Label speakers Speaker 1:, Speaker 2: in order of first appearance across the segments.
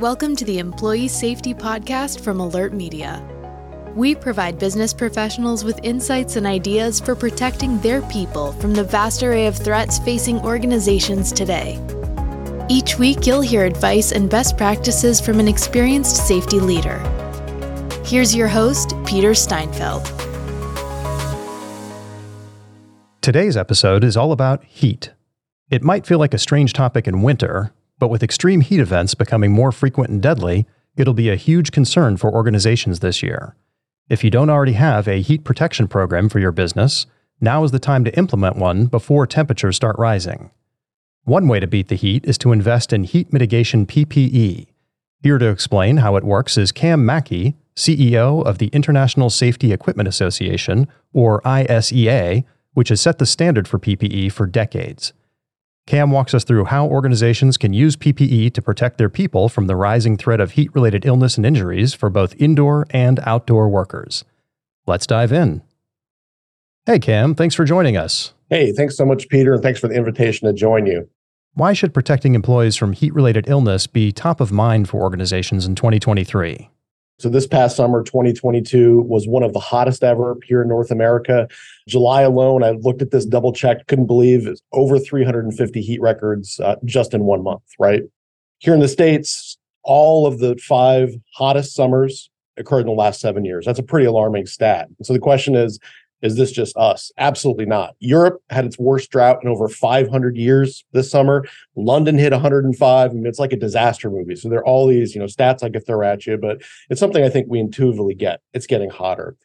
Speaker 1: Welcome to the Employee Safety Podcast from AlertMedia. We provide business professionals with insights and ideas for protecting their people from the vast array of threats facing organizations today. Each week, you'll hear advice and best practices from an experienced safety leader. Here's your host, Peter Steinfeld.
Speaker 2: Today's episode is all about heat. It might feel like a strange topic in winter, but with extreme heat events becoming more frequent and deadly, it'll be a huge concern for organizations this year. If you don't already have a heat protection program for your business, now is the time to implement one before temperatures start rising. One way to beat the heat is to invest in heat mitigation PPE. Here to explain how it works is Cam Mackey, CEO of the International Safety Equipment Association, or ISEA, which has set the standard for PPE for decades. Cam walks us through how organizations can use PPE to protect their people from the rising threat of heat related illness and injuries for both indoor and outdoor workers. Let's dive in. Hey, Cam, thanks for joining us.
Speaker 3: Hey, thanks so much, Peter, and thanks for the invitation to join you.
Speaker 2: Why should protecting employees from heat related illness be top of mind for organizations in 2023?
Speaker 3: So this past summer, 2022, was one of the hottest ever here in North America. July alone, I looked at this, double checked, couldn't believe it's over 350 heat records uh, just in one month, right? Here in the States, all of the five hottest summers occurred in the last seven years. That's a pretty alarming stat. So the question is, is this just us? Absolutely not. Europe had its worst drought in over 500 years this summer. London hit 105. I mean, it's like a disaster movie. So there are all these, you know, stats I could throw at you, but it's something I think we intuitively get. It's getting hotter.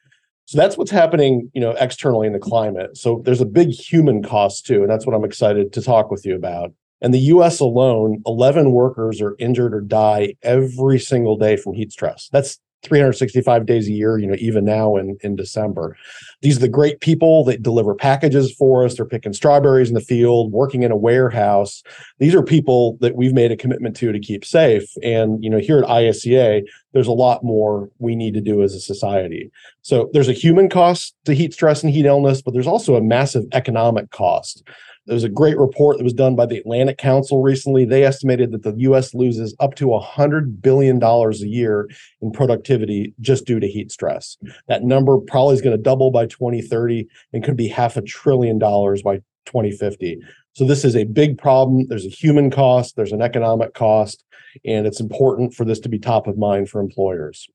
Speaker 3: So that's what's happening, you know, externally in the climate. So there's a big human cost too, and that's what I'm excited to talk with you about. In the US alone, 11 workers are injured or die every single day from heat stress. That's 365 days a year, you know, even now in, in December. These are the great people that deliver packages for us. They're picking strawberries in the field, working in a warehouse. These are people that we've made a commitment to to keep safe. And, you know, here at ISEA, there's a lot more we need to do as a society. So there's a human cost to heat stress and heat illness, but there's also a massive economic cost. There was a great report that was done by the Atlantic Council recently. They estimated that the US loses up to $100 billion a year in productivity just due to heat stress. That number probably is going to double by 2030 and could be half a trillion dollars by 2050. So this is a big problem. There's a human cost, there's an economic cost, and it's important for this to be top of mind for employers.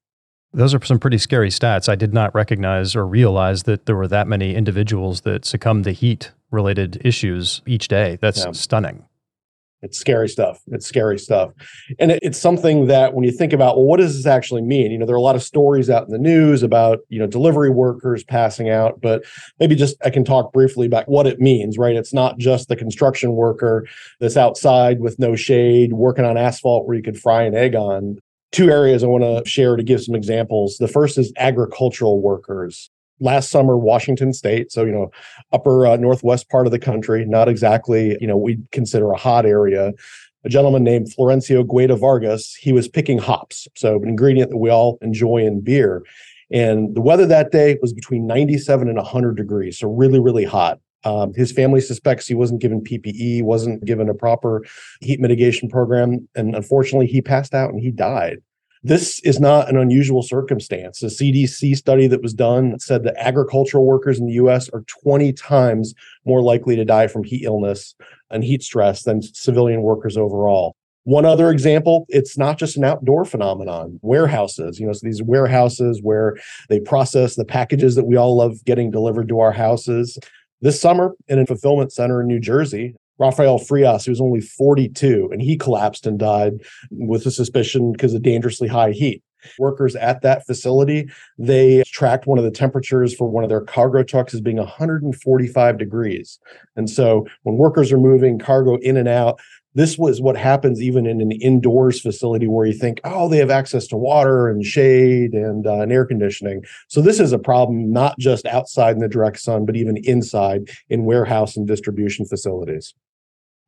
Speaker 2: Those are some pretty scary stats. I did not recognize or realize that there were that many individuals that succumbed to heat related issues each day. That's yeah. stunning.
Speaker 3: It's scary stuff. It's scary stuff. And it's something that when you think about, well, what does this actually mean? You know, there are a lot of stories out in the news about, you know, delivery workers passing out, but maybe just I can talk briefly about what it means, right? It's not just the construction worker that's outside with no shade working on asphalt where you could fry an egg on two areas I want to share to give some examples. The first is agricultural workers. Last summer, Washington State, so you know, upper uh, northwest part of the country, not exactly you know we'd consider a hot area. A gentleman named Florencio Gueta Vargas, he was picking hops, so an ingredient that we all enjoy in beer. And the weather that day was between 97 and 100 degrees, so really, really hot. Um, his family suspects he wasn't given PPE, wasn't given a proper heat mitigation program, and unfortunately, he passed out and he died. This is not an unusual circumstance. A CDC study that was done said that agricultural workers in the US are 20 times more likely to die from heat illness and heat stress than civilian workers overall. One other example, it's not just an outdoor phenomenon. Warehouses, you know, so these warehouses where they process the packages that we all love getting delivered to our houses. This summer, in a fulfillment center in New Jersey, Rafael Frias, he was only 42, and he collapsed and died with a suspicion because of dangerously high heat. Workers at that facility, they tracked one of the temperatures for one of their cargo trucks as being 145 degrees. And so when workers are moving cargo in and out, this was what happens even in an indoors facility where you think, oh, they have access to water and shade and, uh, and air conditioning. So this is a problem not just outside in the direct sun, but even inside in warehouse and distribution facilities.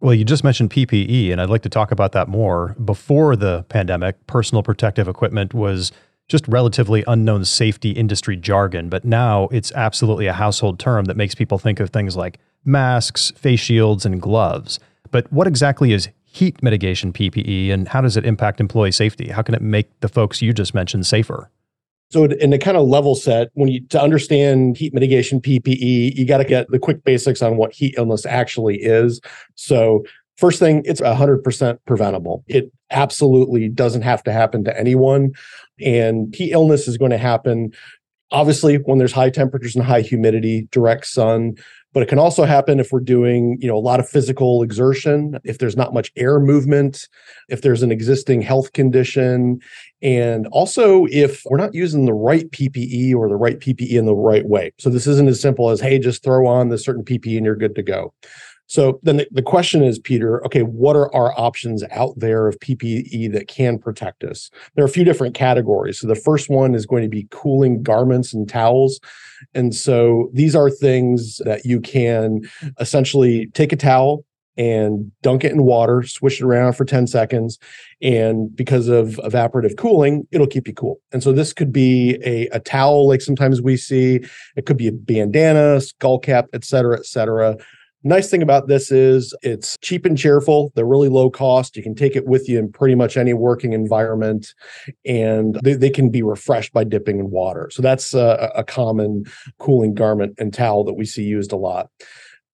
Speaker 2: Well, you just mentioned PPE, and I'd like to talk about that more. Before the pandemic, personal protective equipment was just relatively unknown safety industry jargon, but now it's absolutely a household term that makes people think of things like masks, face shields, and gloves. But what exactly is heat mitigation PPE and how does it impact employee safety? How can it make the folks you just mentioned safer?
Speaker 3: So in the kind of level set, when you to understand heat mitigation PPE, you got to get the quick basics on what heat illness actually is. So first thing, it's 100% preventable. It absolutely doesn't have to happen to anyone. And heat illness is going to happen obviously when there's high temperatures and high humidity, direct sun, but it can also happen if we're doing you know a lot of physical exertion if there's not much air movement if there's an existing health condition and also if we're not using the right ppe or the right ppe in the right way. So this isn't as simple as hey just throw on the certain ppe and you're good to go so then the, the, question is, Peter, okay, what are our options out there of PPE that can protect us? There are a few different categories. So the first one is going to be cooling garments and towels. And so these are things that you can essentially take a towel and dunk it in water, swish it around for 10 seconds. And because of evaporative cooling, it'll keep you cool. And so this could be a, a towel like sometimes we see, it could be a bandana, skull cap, et cetera, et cetera Nice thing about this is it's cheap and cheerful. They're really low cost. You can take it with you in pretty much any working environment, and they, they can be refreshed by dipping in water. So that's a, a common cooling garment and towel that we see used a lot.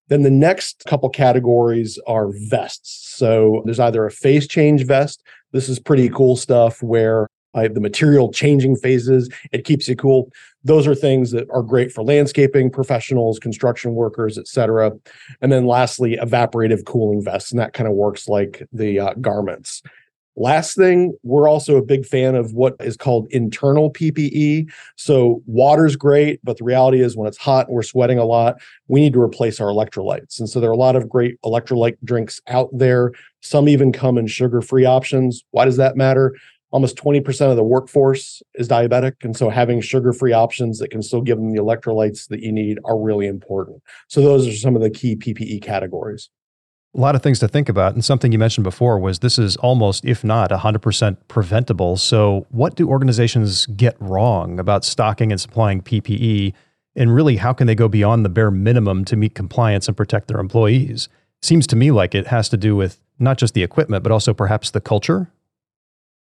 Speaker 3: Then the next couple categories are vests. So there's either a phase change vest. This is pretty cool stuff where uh, the material changing phases, it keeps you cool. Those are things that are great for landscaping professionals, construction workers, et cetera. And then lastly, evaporative cooling vests. And that kind of works like the uh, garments. Last thing, we're also a big fan of what is called internal PPE. So water's great, but the reality is when it's hot and we're sweating a lot, we need to replace our electrolytes. And so there are a lot of great electrolyte drinks out there. Some even come in sugar-free options. Why does that matter? Almost 20% of the workforce is diabetic. And so having sugar free options that can still give them the electrolytes that you need are really important. So those are some of the key PPE categories.
Speaker 2: A lot of things to think about. And something you mentioned before was this is almost, if not 100% preventable. So, what do organizations get wrong about stocking and supplying PPE? And really, how can they go beyond the bare minimum to meet compliance and protect their employees? Seems to me like it has to do with not just the equipment, but also perhaps the culture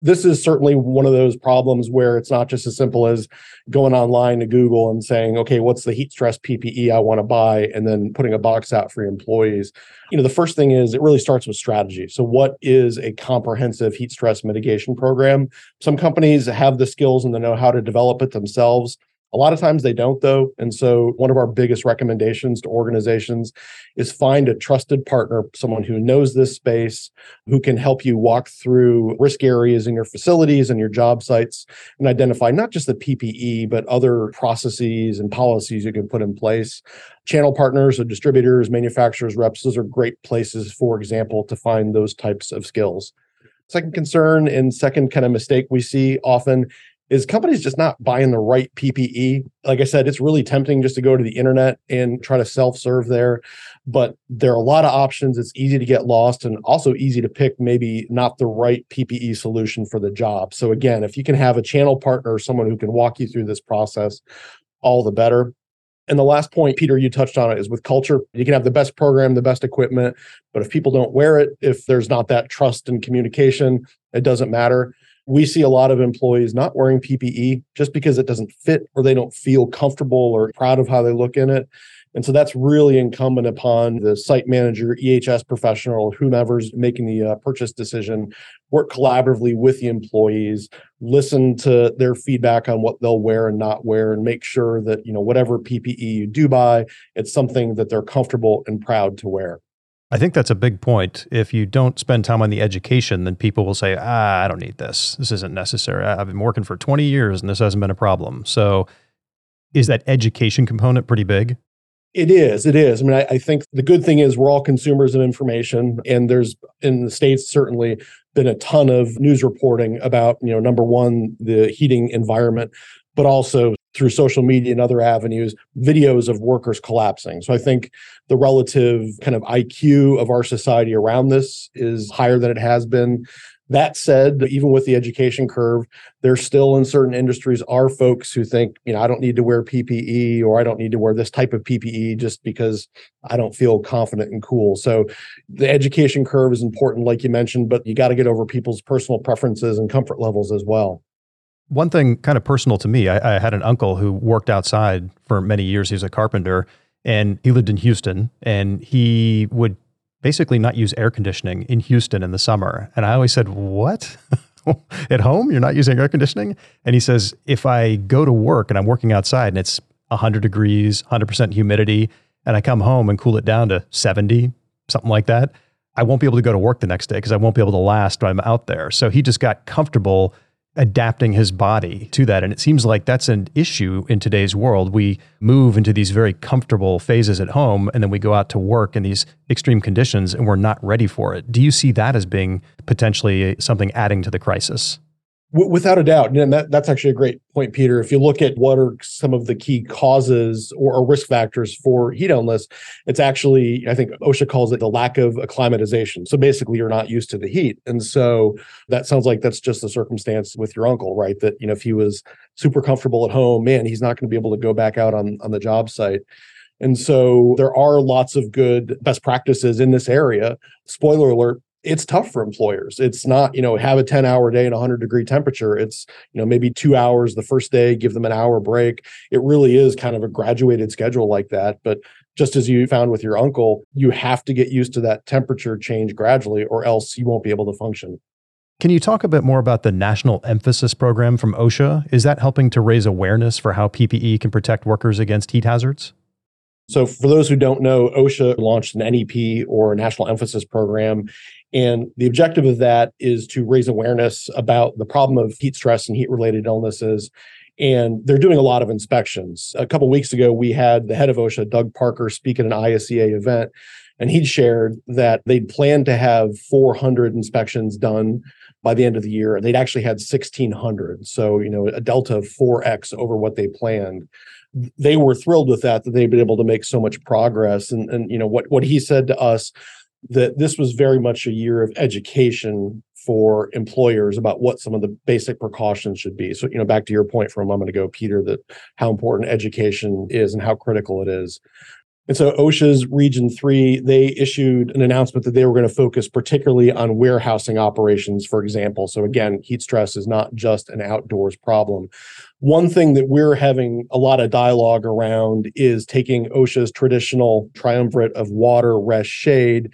Speaker 3: this is certainly one of those problems where it's not just as simple as going online to Google and saying, okay, what's the heat stress PPE I want to buy, and then putting a box out for your employees. You know, the first thing is it really starts with strategy. So, what is a comprehensive heat stress mitigation program? Some companies have the skills and the know how to develop it themselves. A lot of times they don't, though. And so, one of our biggest recommendations to organizations is find a trusted partner, someone who knows this space, who can help you walk through risk areas in your facilities and your job sites and identify not just the PPE, but other processes and policies you can put in place. Channel partners, or distributors, manufacturers, reps, those are great places, for example, to find those types of skills. Second concern and second kind of mistake we see often is companies just not buying the right PPE. Like I said, it's really tempting just to go to the internet and try to self serve there. But there are a lot of options. It's easy to get lost and also easy to pick maybe not the right PPE solution for the job. So, again, if you can have a channel partner someone who can walk you through this process, all the better. And the last point, Peter, you touched on it is with culture. You can have the best program, the best equipment, but if people don't wear it, if there's not that trust and communication, it doesn't matter we see a lot of employees not wearing PPE just because it doesn't fit or they don't feel comfortable or proud of how they look in it. And so that's really incumbent upon the site manager, EHS professional, whomever's making the uh, purchase decision, work collaboratively with the employees, listen to their feedback on what they'll wear and not wear, and make sure that, you know, whatever PPE you do buy, it's something that they're comfortable and proud to wear.
Speaker 2: I think that's a big point. If you don't spend time on the education, then people will say, ah, I don't need this. This isn't necessary. I've been working for 20 years and this hasn't been a problem. So is that education component pretty big?
Speaker 3: It is. It is. I mean, I, I, think the good thing is we're all consumers of information, and there's in the states certainly been a ton of news reporting about you know number one the heating environment, but also through social media and other avenues, videos of workers collapsing. So I think the relative kind of IQ of our society around this is higher than it has been. That said, even with the education curve, there still in certain industries are folks who think, you know, I don't need to wear PPE or I don't need to wear this type of PPE just because I don't feel confident and cool. So the education curve is important, like you mentioned, but you got to get over people's personal preferences and comfort levels as well.
Speaker 2: One thing kind of personal to me, I, I had an uncle who worked outside for many years. He was a carpenter and he lived in Houston and he would basically not use air conditioning in Houston in the summer. And I always said, What? At home, you're not using air conditioning? And he says, If I go to work and I'm working outside and it's 100 degrees, 100% humidity, and I come home and cool it down to 70, something like that, I won't be able to go to work the next day because I won't be able to last when I'm out there. So he just got comfortable adapting his body to that. And it seems like that's an issue in today's world. We move into these very comfortable phases at home and then we go out to work in these extreme conditions and we're not ready for it. Do you see that as being potentially something adding to the crisis?
Speaker 3: Without a doubt and that, that's actually a great point peter. If you look at what are some of the key causes or, or, risk factors for heat illness it's actually i think osha calls it the lack of acclimatization. So basically you're not used to the heat. And so that sounds like that's just the circumstance with your uncle right? That you know if he was super comfortable at home man he's not going to be able to go back out on on the job site. And so there are lots of good best practices in this area. Spoiler alert it's tough for employers. It's not, you know, have a 10 hour day in 100 degree temperature. It's, you know, maybe two hours the first day, give them an hour break. It really is kind of a graduated schedule like that. But just as you found with your uncle, you have to get used to that temperature change gradually, or else you won't be able to function.
Speaker 2: Can you talk a bit more about the National Emphasis Program from OSHA? Is that helping to raise awareness for how PPE can protect workers against heat hazards?
Speaker 3: So, for those who don't know, OSHA launched an NEP or National Emphasis Program. And the objective of that is to raise awareness about the problem of heat stress and heat related illnesses. And they're doing a lot of inspections. A couple weeks ago, we had the head of OSHA, Doug Parker, speak at an ISEA event. And he'd shared that they'd planned to have 400 inspections done by the end of the year. They'd actually had 1,600. So, you know, a delta of 4x over what they planned they were thrilled with that that they'd been able to make so much progress and and you know what what he said to us that this was very much a year of education for employers about what some of the basic precautions should be. So, you know, back to your point from a moment ago, Peter, that how important education is and how critical it is. And so OSHA's Region 3, they issued an announcement that they were going to focus particularly on warehousing operations, for example. So again, heat stress is not just an outdoors problem. One thing that we're having a lot of dialogue around is taking OSHA's traditional triumvirate of water, rest, shade,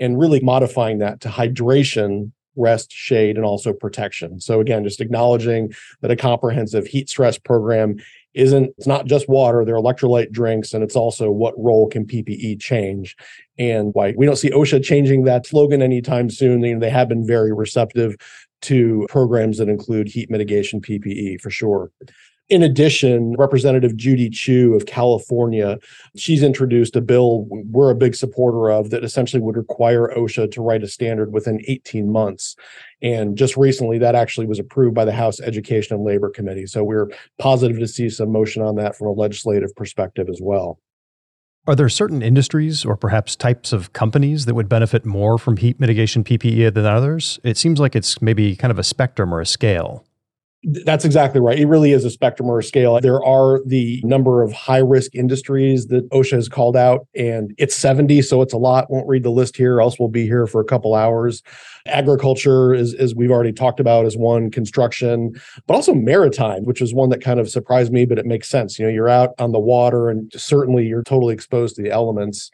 Speaker 3: and really modifying that to hydration, rest, shade, and also protection. So again, just acknowledging that a comprehensive heat stress program isn't it's not just water they're electrolyte drinks and it's also what role can ppe change. And why we don't see osha changing that slogan anytime soon. They, they have been very receptive to programs that include heat mitigation ppe for sure in addition, Representative Judy Chu of California, she's introduced a bill we're a big supporter of that essentially would require OSHA to write a standard within 18 months. And just recently, that actually was approved by the House Education and Labor Committee. So we're positive to see some motion on that from a legislative perspective as well.
Speaker 2: Are there certain industries or perhaps types of companies that would benefit more from heat mitigation PPE than others? It seems like it's maybe kind of a spectrum or a scale.
Speaker 3: That's exactly right. It really is a spectrum or a scale. There are the number of high risk industries that OSHA has called out, and it's 70, so it's a lot. Won't read the list here, else we'll be here for a couple hours. Agriculture, is, as we've already talked about, is one, construction, but also maritime, which is one that kind of surprised me, but it makes sense. You know, you're out on the water and certainly you're totally exposed to the elements.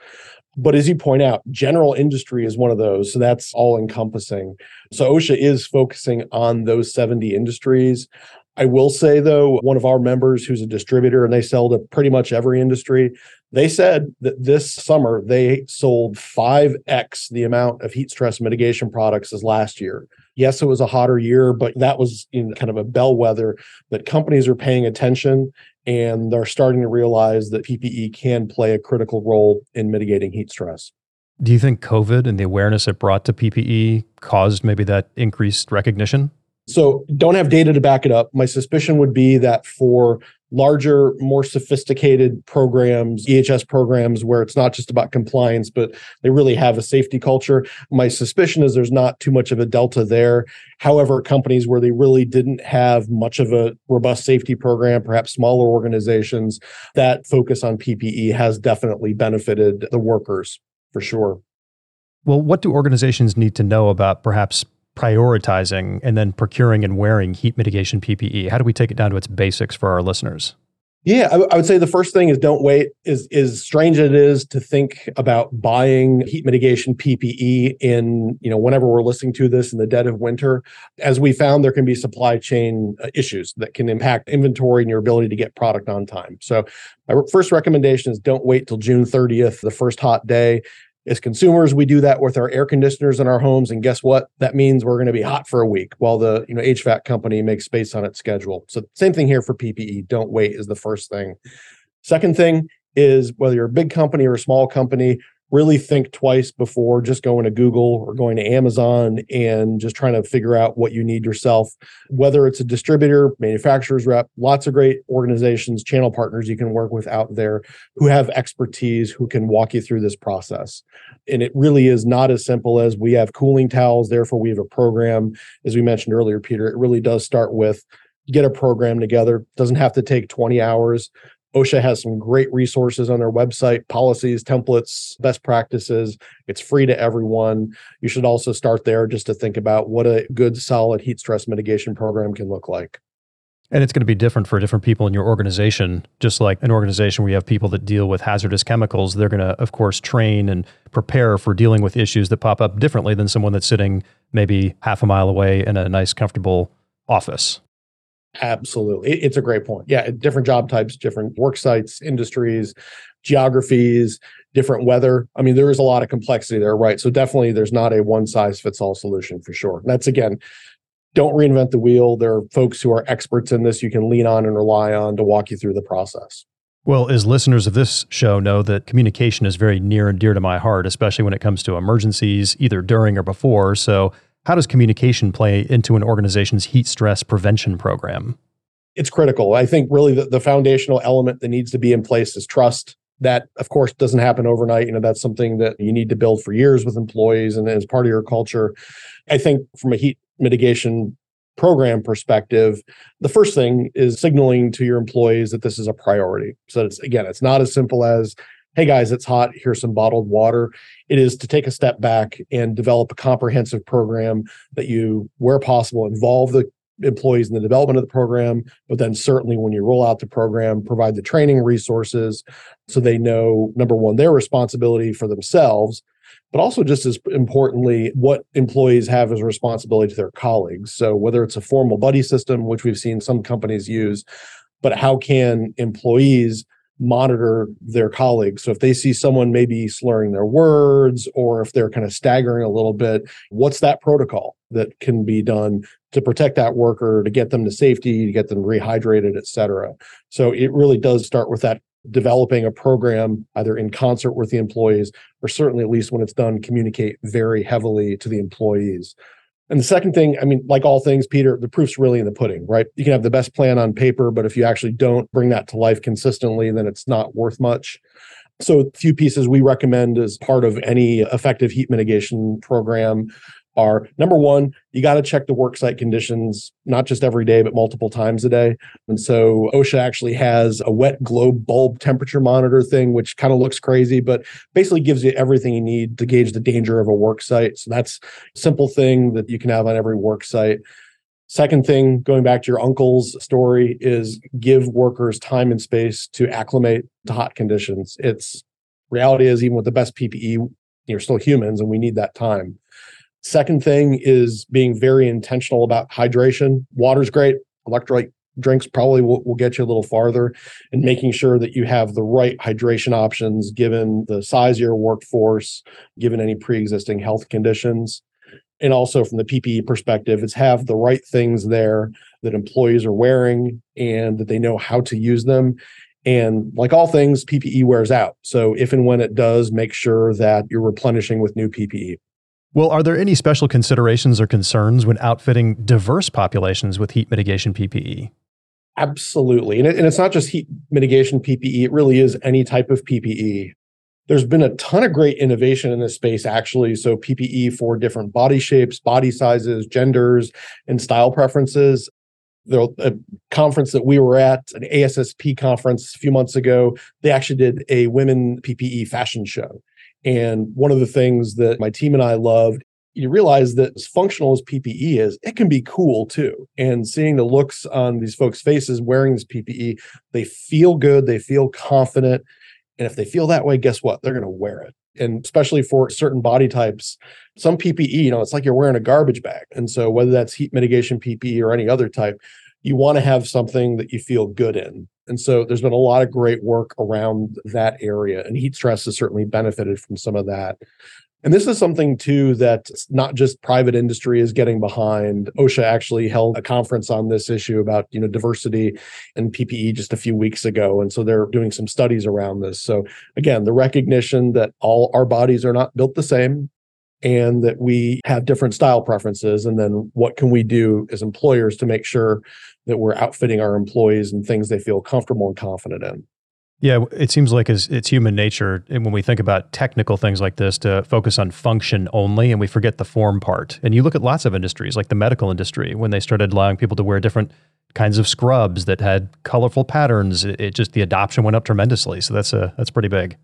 Speaker 3: But as you point out, general industry is one of those. So that's all encompassing. So OSHA is focusing on those 70 industries. I will say, though, one of our members who's a distributor and they sell to pretty much every industry, they said that this summer they sold 5x the amount of heat stress mitigation products as last year. Yes, it was a hotter year, but that was in kind of a bellwether that companies are paying attention and they're starting to realize that PPE can play a critical role in mitigating heat stress.
Speaker 2: Do you think COVID and the awareness it brought to PPE caused maybe that increased recognition?
Speaker 3: So, don't have data to back it up. My suspicion would be that for larger, more sophisticated programs, EHS programs, where it's not just about compliance, but they really have a safety culture. My suspicion is there's not too much of a delta there. However, companies where they really didn't have much of a robust safety program, perhaps smaller organizations, that focus on PPE has definitely benefited the workers for sure.
Speaker 2: Well, what do organizations need to know about perhaps prioritizing and then procuring and wearing heat mitigation PPE? How do we take it down to its basics for our listeners?
Speaker 3: Yeah, I, would say the first thing is don't wait. Is is strange as it is to think about buying heat mitigation PPE in you know whenever we're listening to this in the dead of winter. As we found, there can be supply chain uh, issues that can impact inventory and your ability to get product on time. So, my first recommendation is don't wait till June 30th, the first hot day. As consumers, we do that with our air conditioners in our homes, and guess what? That means we're going to be hot for a week while the you know HVAC company makes space on its schedule. So same thing here for PPE. Don't wait is the first thing. Second thing is whether you're a big company or a small company, really think twice before just going to Google or going to Amazon and just trying to figure out what you need yourself. Whether it's a distributor, manufacturer's rep, lots of great organizations, channel partners you can work with out there who have expertise who can walk you through this process. And it really is not as simple as we have cooling towels, therefore we have a program. As we mentioned earlier, Peter, it really does start with get a program together. Doesn't have to take 20 hours. OSHA has some great resources on their website, policies, templates, best practices. It's free to everyone. You should also start there just to think about what a good, solid heat stress mitigation program can look like.
Speaker 2: And it's going to be different for different people in your organization. Just like an organization where you have people that deal with hazardous chemicals, they're going to, of course, train and prepare for dealing with issues that pop up differently than someone that's sitting maybe half a mile away in a nice, comfortable office.
Speaker 3: Absolutely. It's a great point. Yeah, different job types, different work sites, industries, geographies, different weather. I mean, there is a lot of complexity there, right? So definitely there's not a one size fits all solution for sure. And that's again, don't reinvent the wheel. There are folks who are experts in this you can lean on and rely on to walk you through the process.
Speaker 2: Well, as listeners of this show know that communication is very near and dear to my heart, especially when it comes to emergencies, either during or before. So how does communication play into an organization's heat stress prevention program?
Speaker 3: It's critical. I think really the, the foundational element that needs to be in place is trust. That, of course, doesn't happen overnight. You know, that's something that you need to build for years with employees and as part of your culture. I think from a heat mitigation program perspective, the first thing is signaling to your employees that this is a priority. So it's again, it's not as simple as, hey guys, it's hot, here's some bottled water. It is to take a step back and develop a comprehensive program that you, where possible, involve the employees in the development of the program, but then certainly when you roll out the program, provide the training resources so they know number one, their responsibility for themselves, but also just as importantly, what employees have as a responsibility to their colleagues. So whether it's a formal buddy system, which we've seen some companies use, but how can employees monitor their colleagues. So if they see someone maybe slurring their words or if they're kind of staggering a little bit, what's that protocol that can be done to protect that worker, to get them to safety, to get them rehydrated, et cetera. So it really does start with that developing a program either in concert with the employees or certainly at least when it's done communicate very heavily to the employees and the second thing, I mean, like all things, Peter, the proof's really in the pudding, right? You can have the best plan on paper, but if you actually don't bring that to life consistently, then it's not worth much. So, a few pieces we recommend as part of any effective heat mitigation program are number one, you got to check the worksite conditions, not just every day, but multiple times a day. And so OSHA actually has a wet globe bulb temperature monitor thing, which kind of looks crazy, but basically gives you everything you need to gauge the danger of a worksite. So that's a simple thing that you can have on every worksite. Second thing, going back to your uncle's story, is give workers time and space to acclimate to hot conditions. It's reality is even with the best PPE, you're still humans and we need that time. Second thing is being very intentional about hydration. Water's great. Electrolyte drinks probably will, will, get you a little farther and making sure that you have the right hydration options given the size of your workforce, given any pre-existing health conditions. And also from the PPE perspective, it's have the right things there that employees are wearing and that they know how to use them. And like all things, PPE wears out. So if and when it does, make sure that you're replenishing with new PPE.
Speaker 2: Well, are there any special considerations or concerns when outfitting diverse populations with heat mitigation PPE?
Speaker 3: Absolutely. And, it, and it's not just heat mitigation PPE, it really is any type of PPE. There's been a ton of great innovation in this space, actually. So, PPE for different body shapes, body sizes, genders, and style preferences. The a conference that we were at, an ASSP conference a few months ago, they actually did a women PPE fashion show. And one of the things that my team and I loved you realize that as functional as PPE is, it can be cool too. And seeing the looks on these folks' faces wearing this PPE, they feel good, they feel confident. And if they feel that way, guess what? They're going to wear it. And especially for certain body types, some PPE, you know, it's like you're wearing a garbage bag. And so whether that's heat mitigation PPE or any other type, you want to have something that you feel good in. And so there's been a lot of great work around that area. And heat stress has certainly benefited from some of that. And this is something too that not just private industry is getting behind. OSHA actually held a conference on this issue about, you know, diversity and PPE just a few weeks ago. And so they're doing some studies around this. So again, the recognition that all our bodies are not built the same and that we have different style preferences. And then what can we do as employers to make sure that we're outfitting our employees and things they feel comfortable and confident in?
Speaker 2: Yeah, it seems like it's, it's, human nature and when we think about technical things like this to focus on function only and we forget the form part. And you look at lots of industries like the medical industry when they started allowing people to wear different kinds of scrubs that had colorful patterns, it, it just the adoption went up tremendously. So that's a that's pretty big.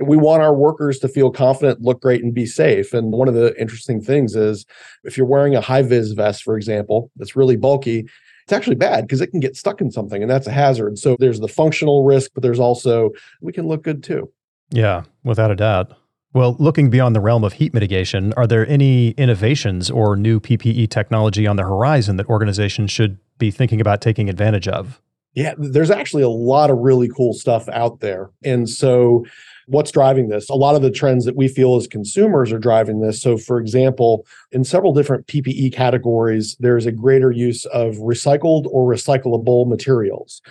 Speaker 3: We want our workers to feel confident, look great, and be safe. And one of the interesting things is if you're wearing a high vis vest, for example, that's really bulky, it's actually bad because it can get stuck in something and that's a hazard. So there's the functional risk, but there's also we can look good too.
Speaker 2: Yeah, without a doubt. Well, looking beyond the realm of heat mitigation, are there any innovations or new PPE technology on the horizon that organizations should be thinking about taking advantage of?
Speaker 3: Yeah, there's actually a lot of really cool stuff out there. And so What's driving this? A lot of the trends that we feel as consumers are driving this. So, for example, in several different PPE categories, there's a greater use of recycled or recyclable materials.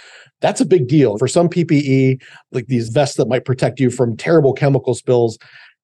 Speaker 3: That's a big deal. For some PPE, like these vests that might protect you from terrible chemical spills,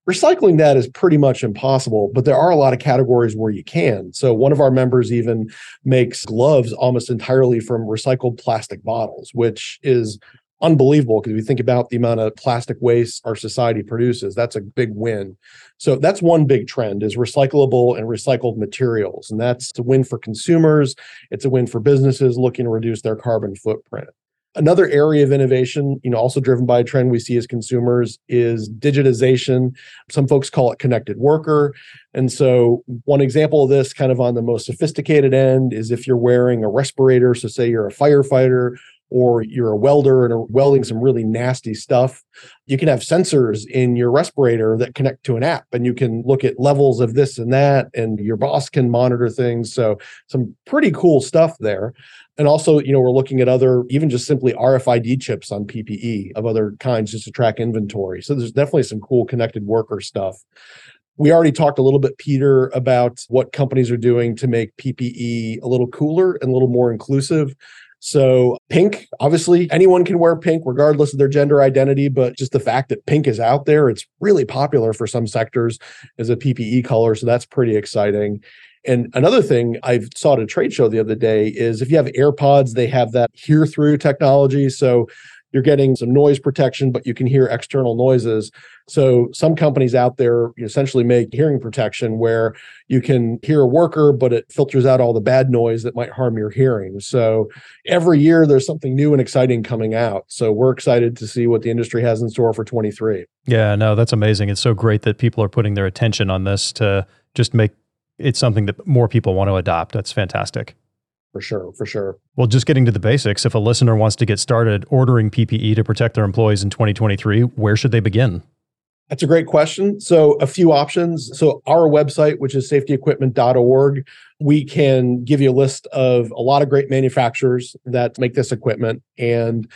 Speaker 3: recycling that is pretty much impossible but there are a lot of categories where you can so one of our members even makes gloves almost entirely from recycled plastic bottles which is unbelievable because you think about the amount of plastic waste our society produces that's a big win. So that's one big trend is recyclable and recycled materials and that's a win for consumers it's a win for businesses looking to reduce their carbon footprint. Another area of innovation you know also driven by a trend we see as consumers is digitization. Some folks call it connected worker and so one example of this kind of on the most sophisticated end is if you're wearing a respirator so say you're a firefighter or you're a welder and are welding some really nasty stuff, you can have sensors in your respirator that connect to an app and you can look at levels of this and that, and your boss can monitor things. So, some pretty cool stuff there. And also, you know, we're looking at other, even just simply RFID chips on PPE of other kinds just to track inventory. So, there's definitely some cool connected worker stuff. We already talked a little bit, Peter, about what companies are doing to make PPE a little cooler and a little more inclusive. So, pink, obviously, anyone can wear pink regardless of their gender identity, but just the fact that pink is out there, it's really popular for some sectors as a PPE color. So, that's pretty exciting. And another thing I saw at a trade show the other day is if you have AirPods, they have that hear through technology. So, you're getting some noise protection, but you can hear external noises. So some companies out there essentially make hearing protection where you can hear a worker, but it filters out all the bad noise that might harm your hearing. So every year there's something new and exciting coming out. So we're excited to see what the industry has in store for 23.
Speaker 2: Yeah, no, that's amazing. It's so great that people are putting their attention on this to just make it something that more people want to adopt. That's fantastic
Speaker 3: for sure, for sure.
Speaker 2: Well, just getting to the basics, if a listener wants to get started ordering PPE to protect their employees in 2023, where should they begin?
Speaker 3: That's a great question. So, a few options. So, our website, which is safetyequipment.org, we can give you a list of a lot of great manufacturers that make this equipment and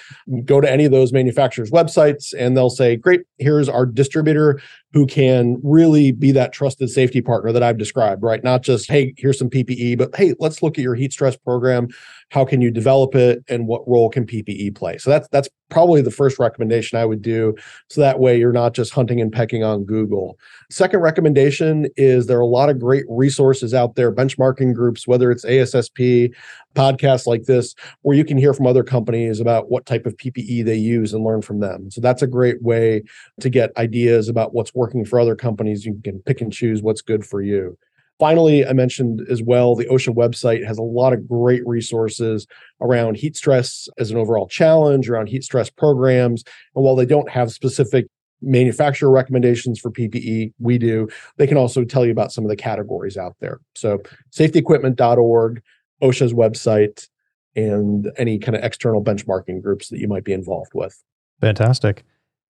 Speaker 3: go to any of those manufacturers' websites and they'll say, Great, here's our distributor who can really be that trusted safety partner that I've described, right? Not just, hey, here's some PPE, but hey, let's look at your heat stress program. How can you develop it and what role can PPE play? So that's that's probably the first recommendation I would do. So that way you're not just hunting and pecking on Google. Second recommendation is there are a lot of great resources out there, benchmarking groups, whether it's ASSP, podcasts like this where you can hear from other companies about what type of PPE they use and learn from them. So that's a great way to get ideas about what's working for other companies. You can pick and choose what's good for you. Finally, I mentioned as well the OSHA website has a lot of great resources around heat stress as an overall challenge, around heat stress programs. And while they don't have specific manufacturer recommendations for PPE, we do, they can also tell you about some of the categories out there. So, safetyequipment.org, OSHA's website, and any kind of external benchmarking groups that you might be involved with.
Speaker 2: Fantastic.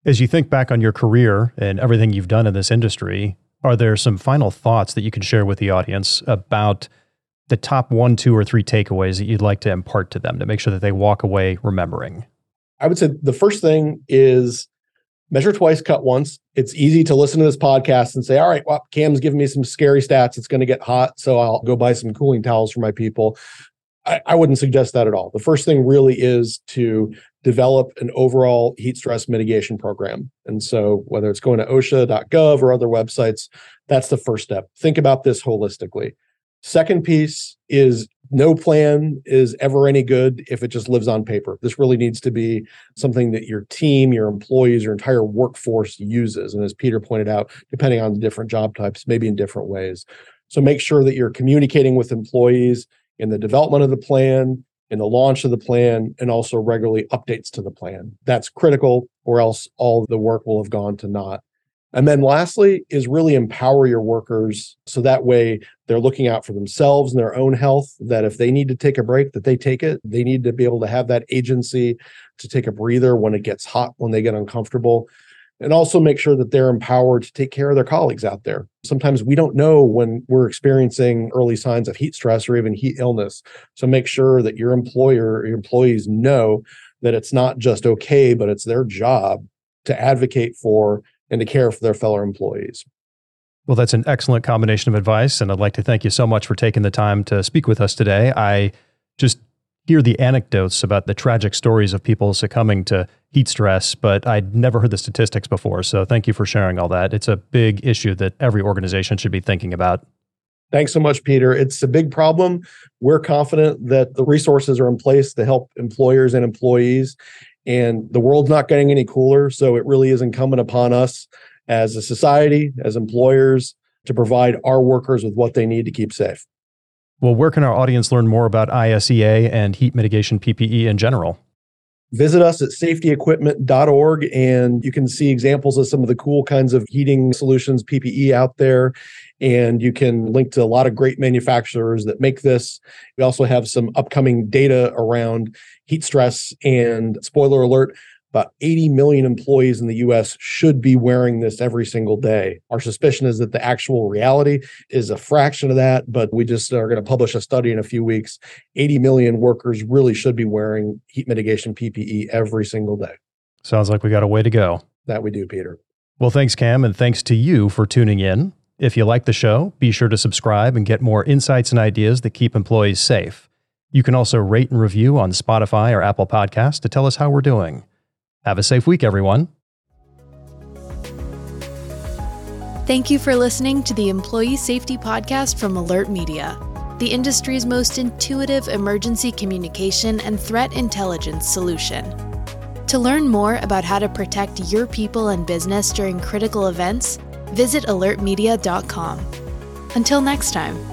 Speaker 2: As you think back on your career and everything you've done in this industry, are there some final thoughts that you can share with the audience about the top one, two, or three takeaways that you'd like to impart to them to make sure that they walk away remembering?
Speaker 3: I would say the first thing is measure twice, cut once. It's easy to listen to this podcast and say, all right, well, Cam's giving me some scary stats. It's going to get hot. So I'll go buy some cooling towels for my people. I, I, wouldn't suggest that at all. The first thing really is to develop an overall heat stress mitigation program. And so whether it's going to OSHA.gov or other websites, that's the first step. Think about this holistically. Second piece is no plan is ever any good if it just lives on paper. This really needs to be something that your team, your employees, your entire workforce uses. And as Peter pointed out, depending on the different job types, maybe in different ways. So make sure that you're communicating with employees in the development of the plan, in the launch of the plan, and also regularly updates to the plan. That's critical, or else all the work will have gone to naught. And then lastly is really empower your workers so that way they're looking out for themselves and their own health that if they need to take a break that they take it. They need to be able to have that agency to take a breather when it gets hot, when they get uncomfortable. And also make sure that they're empowered to take care of their colleagues out there. Sometimes we don't know when we're experiencing early signs of heat stress or even heat illness. So make sure that your employer, your employees know that it's not just okay, but it's their job to advocate for and to care for their fellow employees.
Speaker 2: Well, that's an excellent combination of advice. And I'd like to thank you so much for taking the time to speak with us today. I just hear the anecdotes about the tragic stories of people succumbing to heat stress, but I'd never heard the statistics before. So thank you for sharing all that. It's a big issue that every organization should be thinking about.
Speaker 3: Thanks so much, Peter. It's a big problem. We're confident that the resources are in place to help employers and employees and the world's not getting any cooler. So it really is incumbent upon us as a society, as employers, to provide our workers with what they need to keep safe.
Speaker 2: Well, where can our audience learn more about ISEA and heat mitigation PPE in general?
Speaker 3: Visit us at safetyequipment.org and you can see examples of some of the cool kinds of heating solutions, PPE out there. And you can link to a lot of great manufacturers that make this. We also have some upcoming data around heat stress and spoiler alert about 80 million employees in the US should be wearing this every single day. Our suspicion is that the actual reality is a fraction of that, but we just are going to publish a study in a few weeks. 80 million workers really should be wearing heat mitigation PPE every single day.
Speaker 2: Sounds like we got a way to go.
Speaker 3: That we do, Peter.
Speaker 2: Well, thanks, Cam, and thanks to you for tuning in. If you like the show, be sure to subscribe and get more insights and ideas that keep employees safe. You can also rate and review on Spotify or Apple Podcasts to tell us how we're doing. Have a safe week, everyone.
Speaker 1: Thank you for listening to the Employee Safety Podcast from AlertMedia, the industry's most intuitive emergency communication and threat intelligence solution. To learn more about how to protect your people and business during critical events, visit alertmedia.com. Until next time.